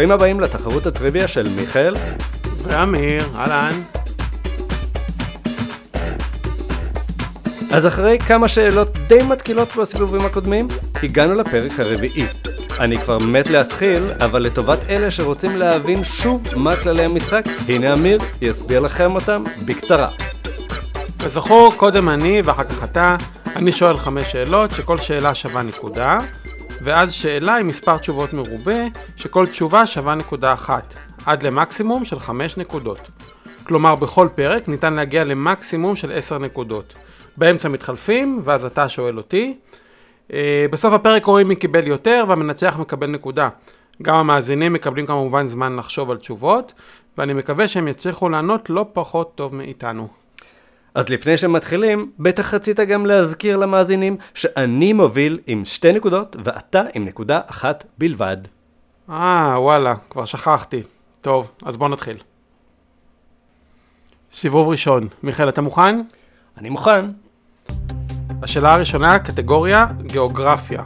ברוכים הבאים לתחרות הטריוויה של מיכאל. ואמיר, אהלן. אז אחרי כמה שאלות די מתקילות בסיבובים הקודמים, הגענו לפרק הרביעי. אני כבר מת להתחיל, אבל לטובת אלה שרוצים להבין שוב מה כללי המשחק, הנה אמיר יסביר לכם אותם בקצרה. כזכור, קודם אני ואחר כך אתה. אני שואל חמש שאלות, שכל שאלה שווה נקודה, ואז שאלה עם מספר תשובות מרובה, שכל תשובה שווה נקודה אחת, עד למקסימום של חמש נקודות. כלומר, בכל פרק ניתן להגיע למקסימום של עשר נקודות. באמצע מתחלפים, ואז אתה שואל אותי. אה, בסוף הפרק רואים מי קיבל יותר, והמנצח מקבל נקודה. גם המאזינים מקבלים כמובן זמן לחשוב על תשובות, ואני מקווה שהם יצליחו לענות לא פחות טוב מאיתנו. אז לפני שמתחילים, בטח רצית גם להזכיר למאזינים שאני מוביל עם שתי נקודות ואתה עם נקודה אחת בלבד. אה, וואלה, כבר שכחתי. טוב, אז בוא נתחיל. סיבוב ראשון. מיכאל, אתה מוכן? אני מוכן. השאלה הראשונה, קטגוריה גיאוגרפיה.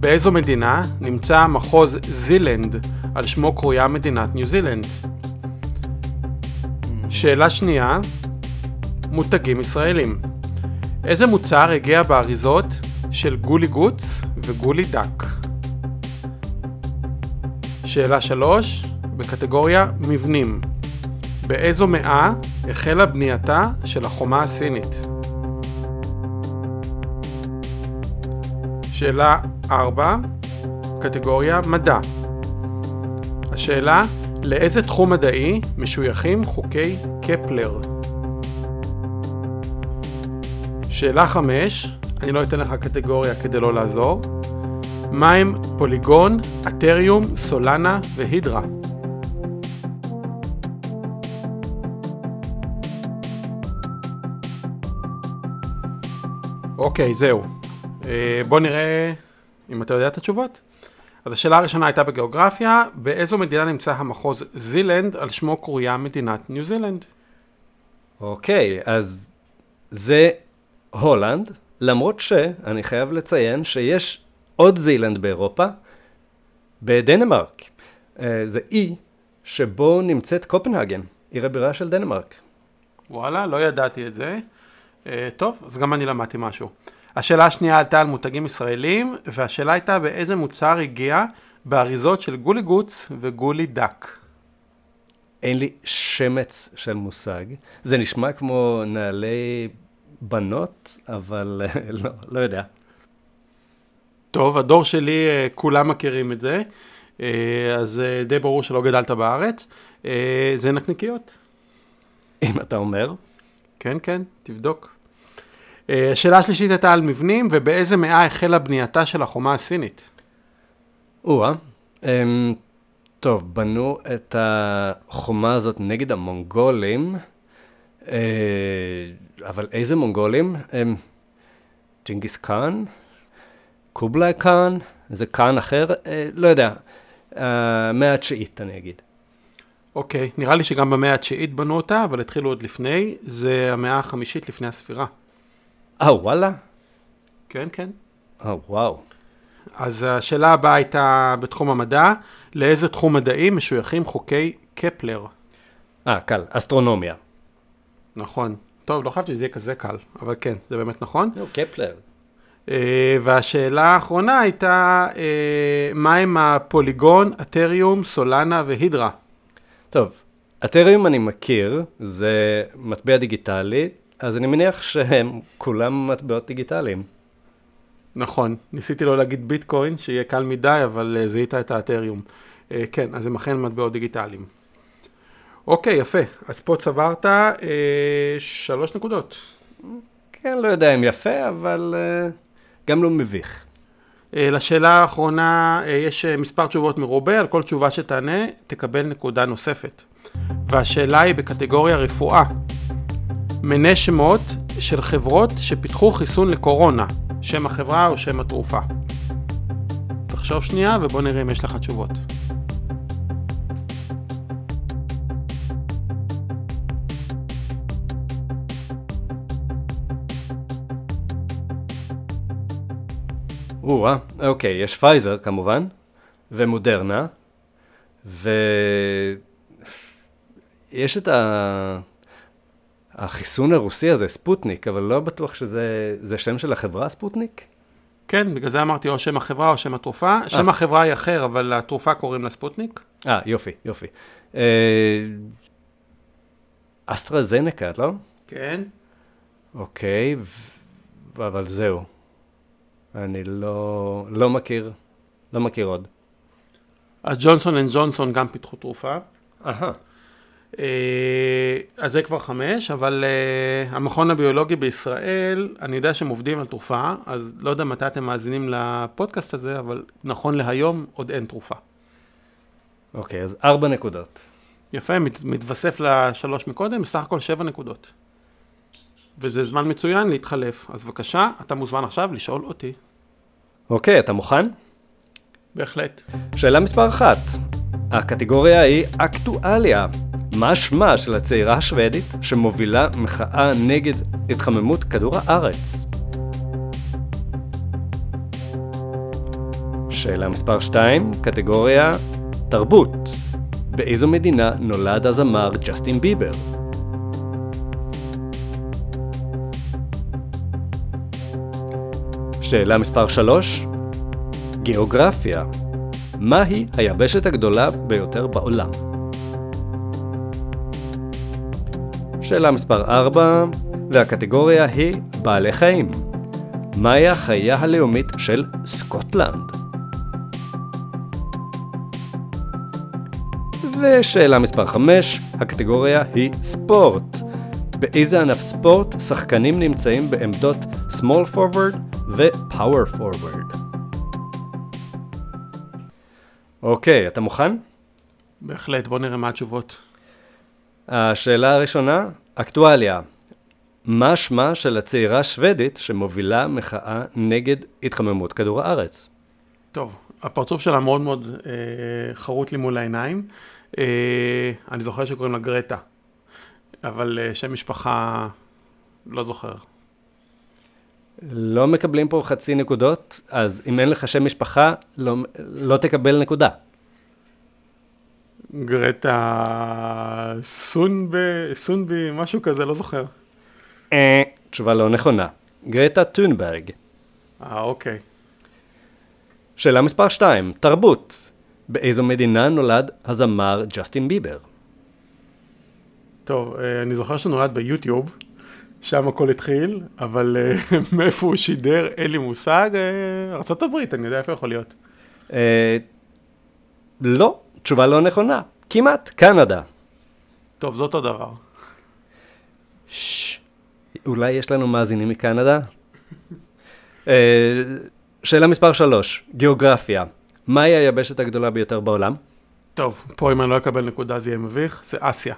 באיזו מדינה נמצא מחוז זילנד, על שמו קרויה מדינת ניו זילנד? שאלה שנייה, מותגים ישראלים. איזה מוצר הגיע באריזות של גולי גוץ וגולי דק? שאלה שלוש, בקטגוריה מבנים. באיזו מאה החלה בנייתה של החומה הסינית? שאלה 4, קטגוריה מדע. השאלה, לאיזה תחום מדעי משויכים חוקי קפלר? שאלה 5, אני לא אתן לך קטגוריה כדי לא לעזור. מהם פוליגון, אתריום, סולנה והידרה? אוקיי, זהו. אה, בוא נראה אם אתה יודע את התשובות. אז השאלה הראשונה הייתה בגיאוגרפיה, באיזו מדינה נמצא המחוז זילנד, על שמו קרויה מדינת ניו זילנד? אוקיי, אז זה הולנד, למרות שאני חייב לציין שיש עוד זילנד באירופה, בדנמרק. אה, זה אי שבו נמצאת קופנהגן, עיר הבירה של דנמרק. וואלה, לא ידעתי את זה. אה, טוב, אז גם אני למדתי משהו. השאלה השנייה עלתה על מותגים ישראלים, והשאלה הייתה באיזה מוצר הגיע באריזות של גולי גוץ וגולי דק. אין לי שמץ של מושג. זה נשמע כמו נעלי בנות, אבל לא, לא יודע. טוב, הדור שלי, אה, כולם מכירים את זה, אה, אז אה, די ברור שלא גדלת בארץ. זה נקניקיות. אם אתה אומר. כן, כן, תבדוק. השאלה השלישית הייתה על מבנים, ובאיזה מאה החלה בנייתה של החומה הסינית? או-אה. אמ, טוב, בנו את החומה הזאת נגד המונגולים, אבל איזה מונגולים? ג'ינגיס קאן? קובלאי קאן? איזה קאן אחר? אה, לא יודע. המאה התשיעית, אני אגיד. אוקיי, נראה לי שגם במאה התשיעית בנו אותה, אבל התחילו עוד לפני, זה המאה החמישית לפני הספירה. אה, וואלה? כן, כן. אה, וואו. אז השאלה הבאה הייתה בתחום המדע, לאיזה תחום מדעי משויכים חוקי קפלר? אה, קל, אסטרונומיה. נכון. טוב, לא חשבתי שזה יהיה כזה קל, אבל כן, זה באמת נכון. נו, קפלר. Uh, והשאלה האחרונה הייתה, uh, מהם הפוליגון, אתריום, סולנה והידרה? טוב, אתריום אני מכיר, זה מטבע דיגיטלי, אז אני מניח שהם כולם מטבעות דיגיטליים. נכון, ניסיתי לא להגיד ביטקוין, שיהיה קל מדי, אבל uh, זיהית את האתריום. כן, אז הם אכן מטבעות דיגיטליים. אוקיי, יפה. אז פה צברת אה, שלוש נקודות. כן, לא יודע אם יפה, אבל אה, גם לא מביך. אה, לשאלה האחרונה אה, יש אה, מספר תשובות מרובה, על כל תשובה שתענה תקבל נקודה נוספת. והשאלה היא בקטגוריה רפואה. מנה שמות של חברות שפיתחו חיסון לקורונה, שם החברה או שם התרופה. תחשוב שנייה ובוא נראה אם יש לך תשובות. או-אה, אוקיי, יש פייזר כמובן, ומודרנה, ויש את ה... החיסון הרוסי הזה, ספוטניק, אבל לא בטוח שזה זה שם של החברה, ספוטניק? כן, בגלל זה אמרתי או שם החברה או שם התרופה. שם החברה היא אחר, אבל התרופה קוראים לה ספוטניק. אה, יופי, יופי. אה, אסטרזנקה, לא? כן. אוקיי, ו... אבל זהו. אני לא, לא מכיר, לא מכיר עוד. אז ג'ונסון אנד ג'ונסון גם פיתחו תרופה. אהה. אה, אז זה כבר חמש, אבל uh, המכון הביולוגי בישראל, אני יודע שהם עובדים על תרופה, אז לא יודע מתי אתם מאזינים לפודקאסט הזה, אבל נכון להיום עוד אין תרופה. אוקיי, אז ארבע נקודות. יפה, מת, מתווסף לשלוש מקודם, בסך הכל שבע נקודות. וזה זמן מצוין להתחלף. אז בבקשה, אתה מוזמן עכשיו לשאול אותי. אוקיי, אתה מוכן? בהחלט. שאלה מספר אחת. הקטגוריה היא אקטואליה. מה שמה של הצעירה השוודית שמובילה מחאה נגד התחממות כדור הארץ? שאלה מספר 2, קטגוריה תרבות. באיזו מדינה נולד הזמר ג'סטין ביבר? שאלה מספר 3, גיאוגרפיה. מהי היבשת הגדולה ביותר בעולם? שאלה מספר 4, והקטגוריה היא בעלי חיים. מהי החיה הלאומית של סקוטלנד? ושאלה מספר 5, הקטגוריה היא ספורט. באיזה ענף ספורט שחקנים נמצאים בעמדות small forward ו-power forward? אוקיי, אתה מוכן? בהחלט, בוא נראה מה התשובות. השאלה הראשונה, אקטואליה. מה שמה של הצעירה השוודית שמובילה מחאה נגד התחממות כדור הארץ? טוב, הפרצוף שלה מאוד מאוד אה, חרוט לי מול העיניים. אה, אני זוכר שקוראים לה גרטה, אבל אה, שם משפחה לא זוכר. לא מקבלים פה חצי נקודות, אז אם אין לך שם משפחה, לא, לא תקבל נקודה. גרטה סונבי, סונבי, משהו כזה, לא זוכר. אה, תשובה לא נכונה. גרטה טונברג. אה, אוקיי. שאלה מספר 2, תרבות. באיזו מדינה נולד הזמר ג'סטין ביבר? טוב, אה, אני זוכר שנולד ביוטיוב, שם הכל התחיל, אבל אה, מאיפה הוא שידר, אין לי מושג. אה, ארה"ב, אני יודע איפה יכול להיות. אה, לא, תשובה לא נכונה. כמעט, קנדה. טוב, זה אותו דבר. ששש, אולי יש לנו מאזינים מקנדה? שאלה מספר 3, גיאוגרפיה. מהי היבשת הגדולה ביותר בעולם? טוב, פה אם אני לא אקבל נקודה זה יהיה מביך, זה אסיה.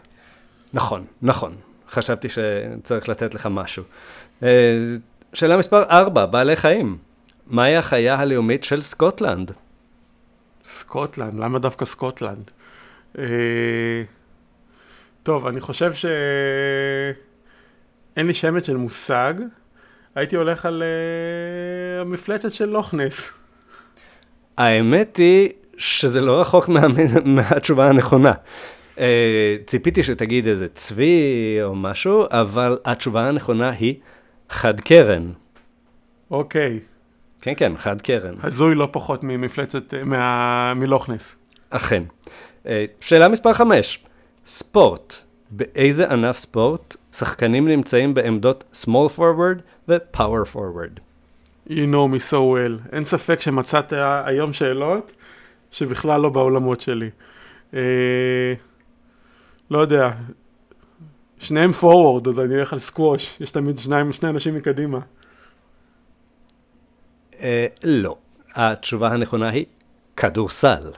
נכון, נכון. חשבתי שצריך לתת לך משהו. אה, שאלה מספר 4, בעלי חיים. מהי החיה הלאומית של סקוטלנד? סקוטלנד, למה דווקא סקוטלנד? אה, טוב, אני חושב ש... אין לי שמץ של מושג. הייתי הולך על אה, המפלצת של לוכנס. האמת היא שזה לא רחוק מה, מהתשובה הנכונה. Uh, ציפיתי שתגיד איזה צבי או משהו, אבל התשובה הנכונה היא חד קרן. אוקיי, כן, כן, חד קרן. הזוי לא פחות ממפלצת, אה, מה... מלוכנס. אכן. Uh, שאלה מספר 5, ספורט. באיזה ענף ספורט שחקנים נמצאים בעמדות small forward ו-power forward? You know me so well. אין ספק שמצאת היום שאלות שבכלל לא בעולמות שלי. אה, לא יודע, שניהם forward, אז אני אלך על סקווש. יש תמיד שניים, שני אנשים מקדימה. Uh, לא. התשובה הנכונה היא כדורסל.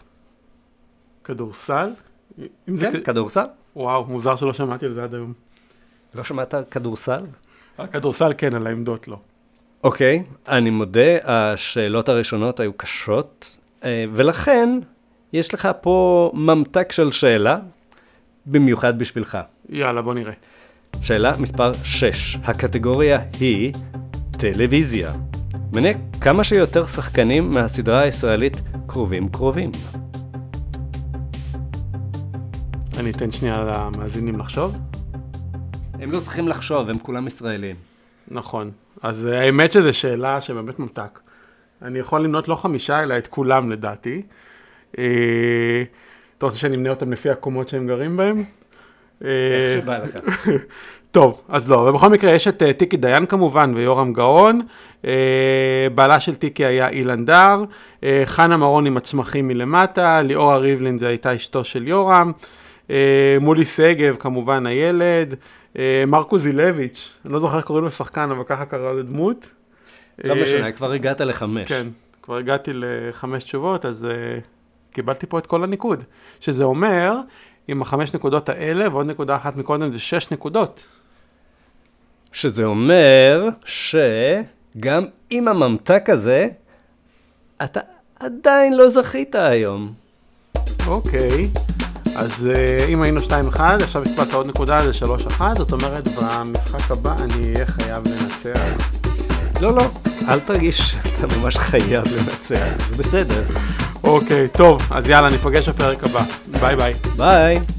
כדורסל? זה כן, כ- כדורסל? וואו, מוזר שלא שמעתי על זה עד היום. לא שמעת כדורסל? הכדורסל כן, על העמדות לא. אוקיי, אני מודה, השאלות הראשונות היו קשות, אה, ולכן יש לך פה ממתק של שאלה, במיוחד בשבילך. יאללה, בוא נראה. שאלה מספר 6, הקטגוריה היא טלוויזיה. מנה כמה שיותר שחקנים מהסדרה הישראלית קרובים קרובים. אני אתן שנייה למאזינים לחשוב. הם לא צריכים לחשוב, הם כולם ישראלים. נכון. אז אה, האמת שזו שאלה שבאמת ממתק. אני יכול למנות לא חמישה, אלא את כולם לדעתי. אה, אתה רוצה שאני אמנה אותם לפי הקומות שהם גרים בהם? איך שבא לך. טוב, אז לא, ובכל מקרה יש את אה, טיקי דיין כמובן ויורם גאון, אה, בעלה של טיקי היה אילן דר, אה, חנה מרון עם הצמחים מלמטה, ליאורה ריבלין זה הייתה אשתו של יורם, אה, מולי שגב כמובן הילד, אה, מרקו זילביץ', אני לא זוכר איך קוראים לשחקן אבל ככה קרא לדמות. לא אה, משנה, כבר הגעת לחמש. כן, כבר הגעתי לחמש תשובות, אז קיבלתי פה את כל הניקוד. שזה אומר, עם החמש נקודות האלה, ועוד נקודה אחת מקודם זה שש נקודות. שזה אומר שגם עם הממתק הזה, אתה עדיין לא זכית היום. אוקיי, אז uh, אם היינו שתיים אחד, עכשיו קיבלת עוד נקודה, זה שלוש אחת, זאת אומרת, במשחק הבא אני אהיה חייב לנצח. לא, לא, אל תרגיש שאתה ממש חייב לנצח, זה בסדר. אוקיי, טוב, אז יאללה, ניפגש בפרק הבא. ביי ביי. ביי.